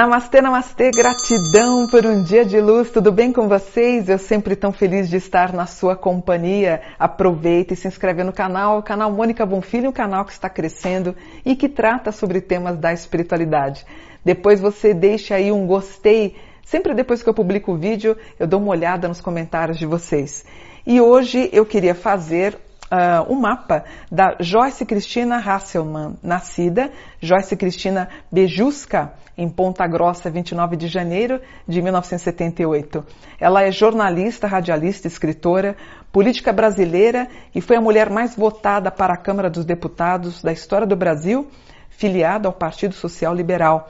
Namastê, namastê, gratidão por um dia de luz, tudo bem com vocês? Eu sempre tão feliz de estar na sua companhia. Aproveita e se inscreve no canal, o canal Mônica Bonfilho, um canal que está crescendo e que trata sobre temas da espiritualidade. Depois você deixa aí um gostei, sempre depois que eu publico o vídeo, eu dou uma olhada nos comentários de vocês. E hoje eu queria fazer uh, um mapa da Joyce Cristina Hasselmann, nascida Joyce Cristina Bejuska, em Ponta Grossa, 29 de janeiro de 1978. Ela é jornalista, radialista, escritora, política brasileira e foi a mulher mais votada para a Câmara dos Deputados da história do Brasil, filiada ao Partido Social Liberal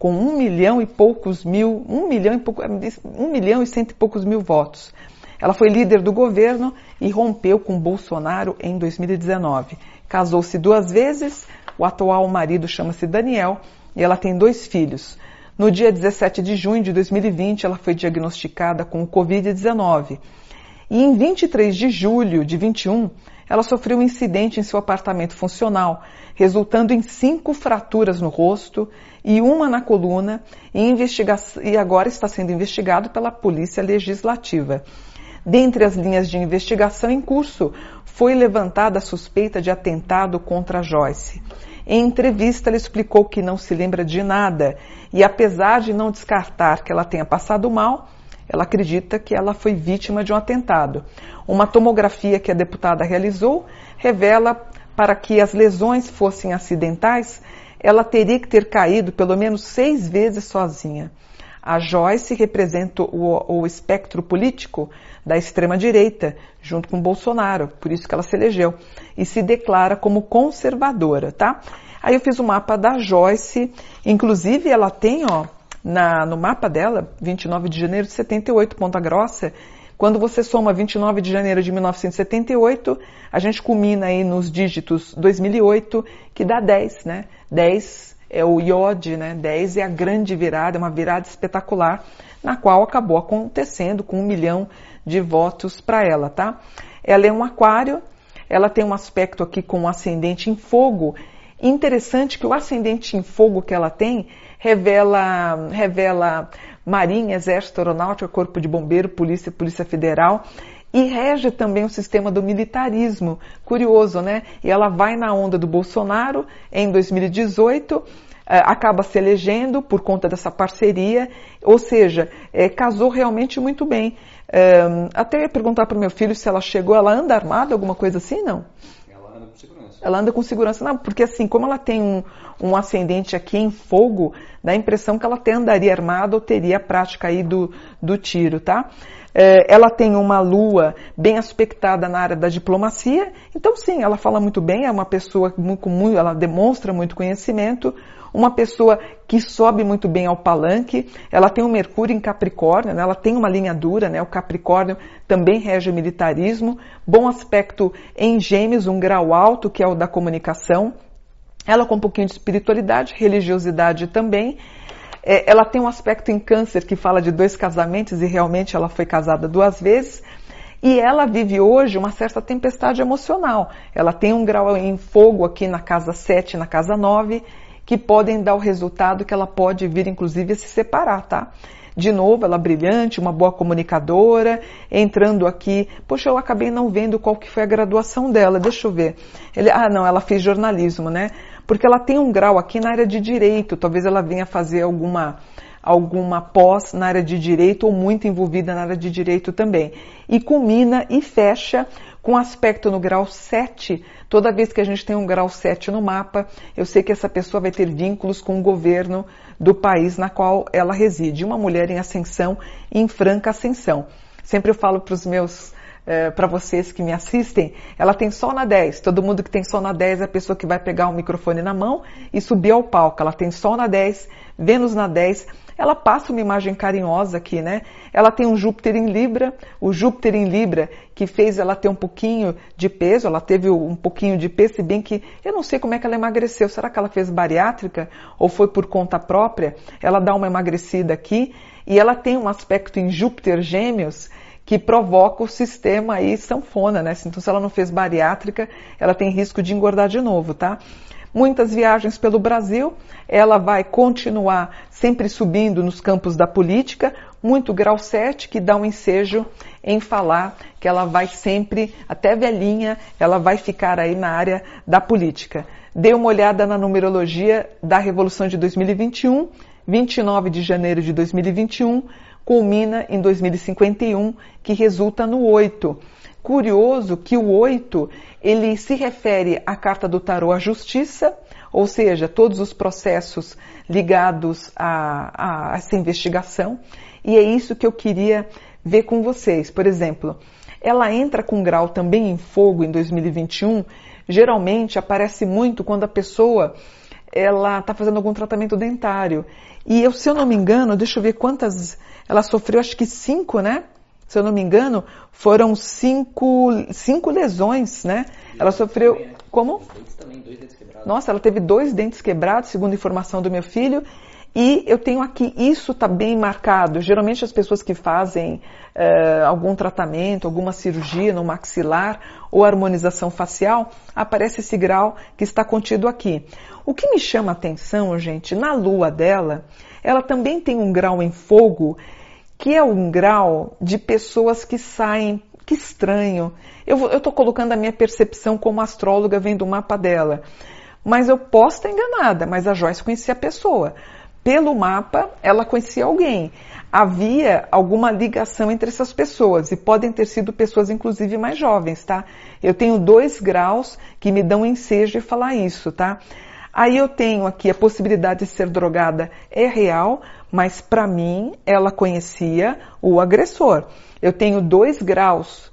com um milhão e poucos mil, um milhão e pouco, um milhão e cento e poucos mil votos. Ela foi líder do governo e rompeu com Bolsonaro em 2019. Casou-se duas vezes, o atual marido chama-se Daniel e ela tem dois filhos. No dia 17 de junho de 2020, ela foi diagnosticada com o Covid-19. E em 23 de julho de 21, ela sofreu um incidente em seu apartamento funcional, resultando em cinco fraturas no rosto e uma na coluna, e, e agora está sendo investigado pela Polícia Legislativa. Dentre as linhas de investigação em curso, foi levantada a suspeita de atentado contra Joyce. Em entrevista, ela explicou que não se lembra de nada e, apesar de não descartar que ela tenha passado mal, ela acredita que ela foi vítima de um atentado. Uma tomografia que a deputada realizou revela para que as lesões fossem acidentais, ela teria que ter caído pelo menos seis vezes sozinha. A Joyce representa o, o espectro político da extrema-direita, junto com Bolsonaro, por isso que ela se elegeu, e se declara como conservadora, tá? Aí eu fiz o um mapa da Joyce, inclusive ela tem, ó, na, no mapa dela, 29 de janeiro de 78, Ponta Grossa, quando você soma 29 de janeiro de 1978, a gente culmina aí nos dígitos 2008, que dá 10, né? 10 é o iode, né? 10 é a grande virada, é uma virada espetacular, na qual acabou acontecendo com um milhão de votos para ela, tá? Ela é um aquário, ela tem um aspecto aqui com um ascendente em fogo. Interessante que o ascendente em fogo que ela tem revela, revela Marinha, Exército, Aeronáutica, Corpo de Bombeiro, Polícia, Polícia Federal e rege também o sistema do militarismo. Curioso, né? E ela vai na onda do Bolsonaro em 2018 eh, acaba se elegendo por conta dessa parceria, ou seja, é, casou realmente muito bem. É, até perguntar para o meu filho se ela chegou, ela anda armada, alguma coisa assim, não? Ela anda com segurança. Com não, porque assim, como ela tem um, um ascendente aqui em fogo, dá a impressão que ela até andaria armada ou teria a prática aí do, do tiro, tá? É, ela tem uma lua bem aspectada na área da diplomacia, então sim, ela fala muito bem, é uma pessoa muito, muito ela demonstra muito conhecimento, uma pessoa que sobe muito bem ao palanque, ela tem um Mercúrio em Capricórnio, né? ela tem uma linha dura, né? o Capricórnio também rege o militarismo, bom aspecto em Gêmeos, um grau alto, que é o da comunicação, ela com um pouquinho de espiritualidade, religiosidade também, é, ela tem um aspecto em câncer que fala de dois casamentos e realmente ela foi casada duas vezes. E ela vive hoje uma certa tempestade emocional. Ela tem um grau em fogo aqui na casa 7, na casa 9, que podem dar o resultado que ela pode vir, inclusive, a se separar, tá? De novo, ela brilhante, uma boa comunicadora, entrando aqui. Poxa, eu acabei não vendo qual que foi a graduação dela, deixa eu ver. Ele, ah, não, ela fez jornalismo, né? porque ela tem um grau aqui na área de direito, talvez ela venha fazer alguma alguma pós na área de direito ou muito envolvida na área de direito também. E culmina e fecha com aspecto no grau 7. Toda vez que a gente tem um grau 7 no mapa, eu sei que essa pessoa vai ter vínculos com o governo do país na qual ela reside. Uma mulher em ascensão, em franca ascensão. Sempre eu falo para os meus é, para vocês que me assistem, ela tem Sol na 10. Todo mundo que tem Sol na 10 é a pessoa que vai pegar o microfone na mão e subir ao palco. Ela tem Sol na 10, Vênus na 10. Ela passa uma imagem carinhosa aqui, né? Ela tem um Júpiter em Libra, o Júpiter em Libra que fez ela ter um pouquinho de peso, ela teve um pouquinho de peso, se bem que eu não sei como é que ela emagreceu. Será que ela fez bariátrica ou foi por conta própria? Ela dá uma emagrecida aqui e ela tem um aspecto em Júpiter Gêmeos que provoca o sistema aí sanfona, né? Então, se ela não fez bariátrica, ela tem risco de engordar de novo, tá? Muitas viagens pelo Brasil, ela vai continuar sempre subindo nos campos da política, muito grau 7, que dá um ensejo em falar que ela vai sempre, até velhinha, ela vai ficar aí na área da política. Dê uma olhada na numerologia da Revolução de 2021, 29 de janeiro de 2021, culmina em 2051, que resulta no 8. Curioso que o 8, ele se refere à carta do tarô à justiça, ou seja, todos os processos ligados a, a essa investigação, e é isso que eu queria ver com vocês. Por exemplo, ela entra com grau também em fogo em 2021, geralmente aparece muito quando a pessoa ela está fazendo algum tratamento dentário. E eu, se eu não me engano, deixa eu ver quantas. Ela sofreu, acho que cinco, né? Se eu não me engano, foram cinco, cinco lesões, né? Ela sofreu. Como? Nossa, ela teve dois dentes quebrados, segundo informação do meu filho. E eu tenho aqui, isso está bem marcado. Geralmente as pessoas que fazem uh, algum tratamento, alguma cirurgia no maxilar ou harmonização facial, aparece esse grau que está contido aqui. O que me chama a atenção, gente, na lua dela, ela também tem um grau em fogo, que é um grau de pessoas que saem, que estranho. Eu estou colocando a minha percepção como astróloga vendo o mapa dela. Mas eu posso estar enganada, mas a Joyce conhecia a pessoa pelo mapa, ela conhecia alguém. Havia alguma ligação entre essas pessoas e podem ter sido pessoas, inclusive, mais jovens, tá? Eu tenho dois graus que me dão ensejo de falar isso, tá? Aí eu tenho aqui a possibilidade de ser drogada é real, mas para mim ela conhecia o agressor. Eu tenho dois graus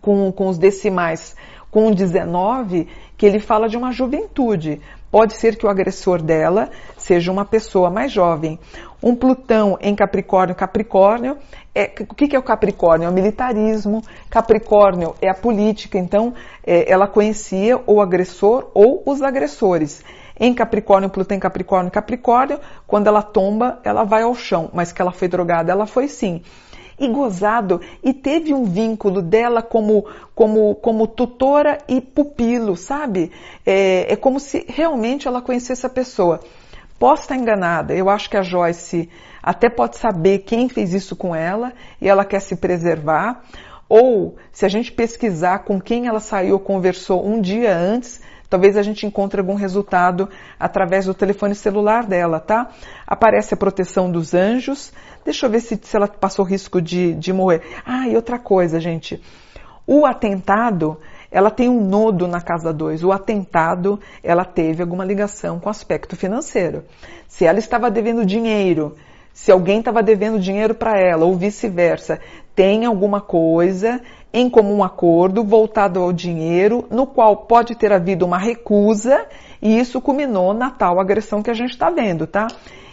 com, com os decimais com 19 que ele fala de uma juventude. Pode ser que o agressor dela seja uma pessoa mais jovem. Um Plutão em Capricórnio, Capricórnio, é, o que, é o Capricórnio? É o militarismo, Capricórnio é a política, então é, ela conhecia o agressor ou os agressores. Em Capricórnio, Plutão em Capricórnio, Capricórnio, quando ela tomba, ela vai ao chão, mas que ela foi drogada, ela foi sim e gozado e teve um vínculo dela como, como, como tutora e pupilo, sabe? É, é como se realmente ela conhecesse a pessoa. Posso estar enganada, eu acho que a Joyce até pode saber quem fez isso com ela e ela quer se preservar. Ou, se a gente pesquisar com quem ela saiu ou conversou um dia antes, Talvez a gente encontre algum resultado através do telefone celular dela, tá? Aparece a proteção dos anjos. Deixa eu ver se, se ela passou risco de, de morrer. Ah, e outra coisa, gente. O atentado, ela tem um nodo na casa 2. O atentado, ela teve alguma ligação com o aspecto financeiro. Se ela estava devendo dinheiro, se alguém estava devendo dinheiro para ela, ou vice-versa, tem alguma coisa em comum acordo voltado ao dinheiro, no qual pode ter havido uma recusa e isso culminou na tal agressão que a gente está vendo, tá?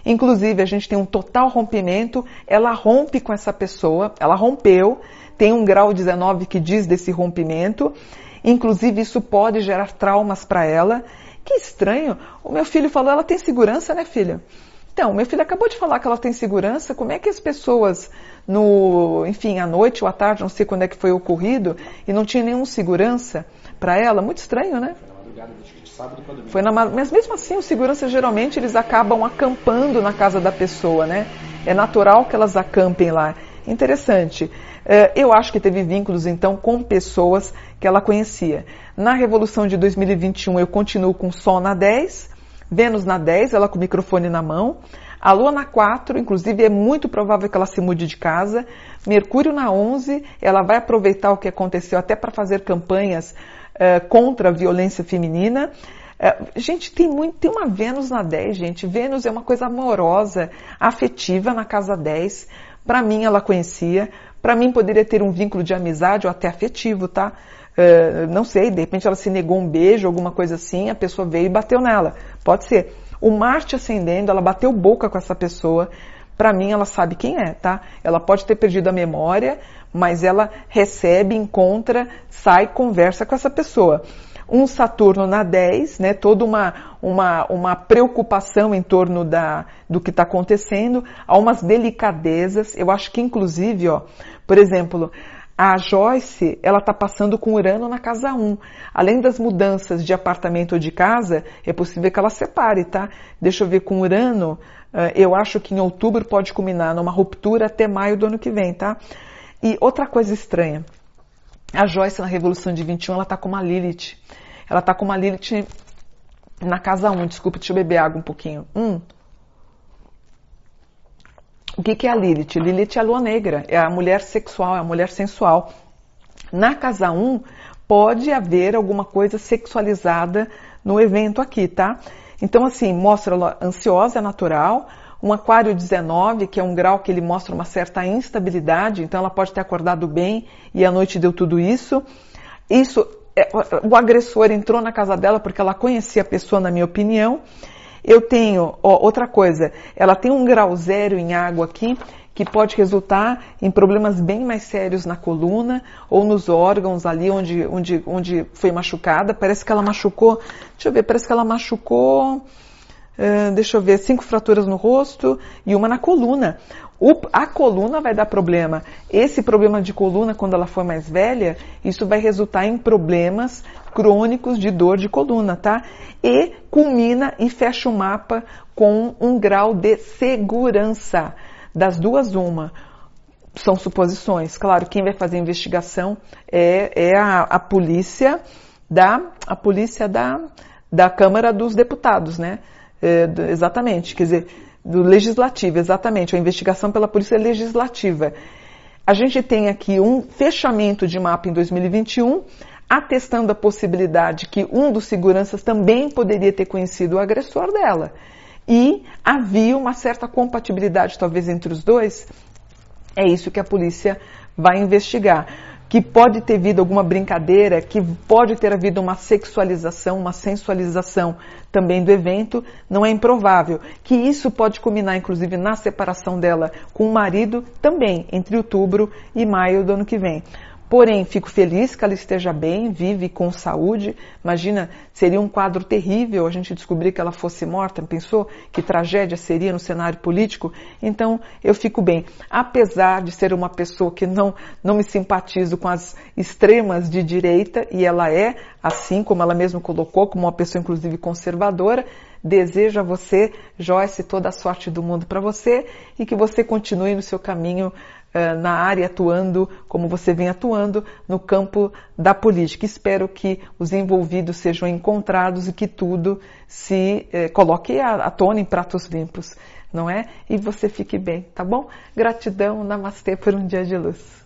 Inclusive, a gente tem um total rompimento, ela rompe com essa pessoa, ela rompeu, tem um grau 19 que diz desse rompimento, inclusive isso pode gerar traumas para ela. Que estranho, o meu filho falou, ela tem segurança, né, filha? Então, meu filho acabou de falar que ela tem segurança. Como é que as pessoas, no, enfim, à noite ou à tarde, não sei quando é que foi ocorrido, e não tinha nenhum segurança para ela? Muito estranho, né? Foi na Mas mesmo assim, os seguranças geralmente eles acabam acampando na casa da pessoa, né? É natural que elas acampem lá. Interessante. É, eu acho que teve vínculos então com pessoas que ela conhecia. Na Revolução de 2021 eu continuo com Sol na 10, Vênus na 10, ela com o microfone na mão. A Lua na 4, inclusive é muito provável que ela se mude de casa. Mercúrio na 11, ela vai aproveitar o que aconteceu até para fazer campanhas uh, contra a violência feminina. Uh, gente, tem muito, tem uma Vênus na 10, gente. Vênus é uma coisa amorosa, afetiva na casa 10. Para mim, ela conhecia. Para mim, poderia ter um vínculo de amizade ou até afetivo, tá? Uh, não sei, de repente ela se negou um beijo, alguma coisa assim, a pessoa veio e bateu nela. Pode ser. O Marte ascendendo, ela bateu boca com essa pessoa. Para mim, ela sabe quem é, tá? Ela pode ter perdido a memória, mas ela recebe, encontra, sai, conversa com essa pessoa. Um Saturno na 10, né? Toda uma, uma, uma preocupação em torno da, do que está acontecendo. Há umas delicadezas. Eu acho que, inclusive, ó, por exemplo, A Joyce, ela está passando com Urano na casa 1. Além das mudanças de apartamento ou de casa, é possível que ela separe, tá? Deixa eu ver com Urano, eh, eu acho que em outubro pode culminar numa ruptura até maio do ano que vem, tá? E outra coisa estranha, a Joyce na Revolução de 21, ela está com uma Lilith. Ela está com uma Lilith na casa 1. Desculpa, deixa eu beber água um pouquinho. Hum. O que, que é a Lilith? Lilith é a lua negra, é a mulher sexual, é a mulher sensual. Na casa 1, pode haver alguma coisa sexualizada no evento aqui, tá? Então, assim, mostra ela ansiosa, natural. Um aquário 19, que é um grau que ele mostra uma certa instabilidade, então ela pode ter acordado bem e à noite deu tudo isso. Isso, é, o agressor entrou na casa dela porque ela conhecia a pessoa, na minha opinião, eu tenho, ó, outra coisa, ela tem um grau zero em água aqui, que pode resultar em problemas bem mais sérios na coluna ou nos órgãos ali onde, onde, onde foi machucada. Parece que ela machucou, deixa eu ver, parece que ela machucou, uh, deixa eu ver, cinco fraturas no rosto e uma na coluna. O, a coluna vai dar problema. Esse problema de coluna, quando ela for mais velha, isso vai resultar em problemas crônicos de dor de coluna, tá? E culmina e fecha o mapa com um grau de segurança. Das duas, uma. São suposições. Claro, quem vai fazer a investigação é, é a, a polícia da a polícia da, da Câmara dos Deputados, né? É, exatamente. Quer dizer, do legislativo, exatamente. A investigação pela polícia legislativa. A gente tem aqui um fechamento de mapa em 2021 atestando a possibilidade que um dos seguranças também poderia ter conhecido o agressor dela. E havia uma certa compatibilidade, talvez, entre os dois. É isso que a polícia vai investigar. Que pode ter havido alguma brincadeira, que pode ter havido uma sexualização, uma sensualização também do evento, não é improvável. Que isso pode culminar, inclusive, na separação dela com o marido também, entre outubro e maio do ano que vem. Porém, fico feliz que ela esteja bem, vive com saúde. Imagina, seria um quadro terrível a gente descobrir que ela fosse morta. Pensou que tragédia seria no cenário político? Então, eu fico bem. Apesar de ser uma pessoa que não, não me simpatizo com as extremas de direita, e ela é, assim como ela mesma colocou, como uma pessoa inclusive conservadora, desejo a você, Joyce, toda a sorte do mundo para você e que você continue no seu caminho na área atuando como você vem atuando no campo da política. Espero que os envolvidos sejam encontrados e que tudo se eh, coloque à tona em pratos limpos, não é? E você fique bem, tá bom? Gratidão, namastê por um dia de luz.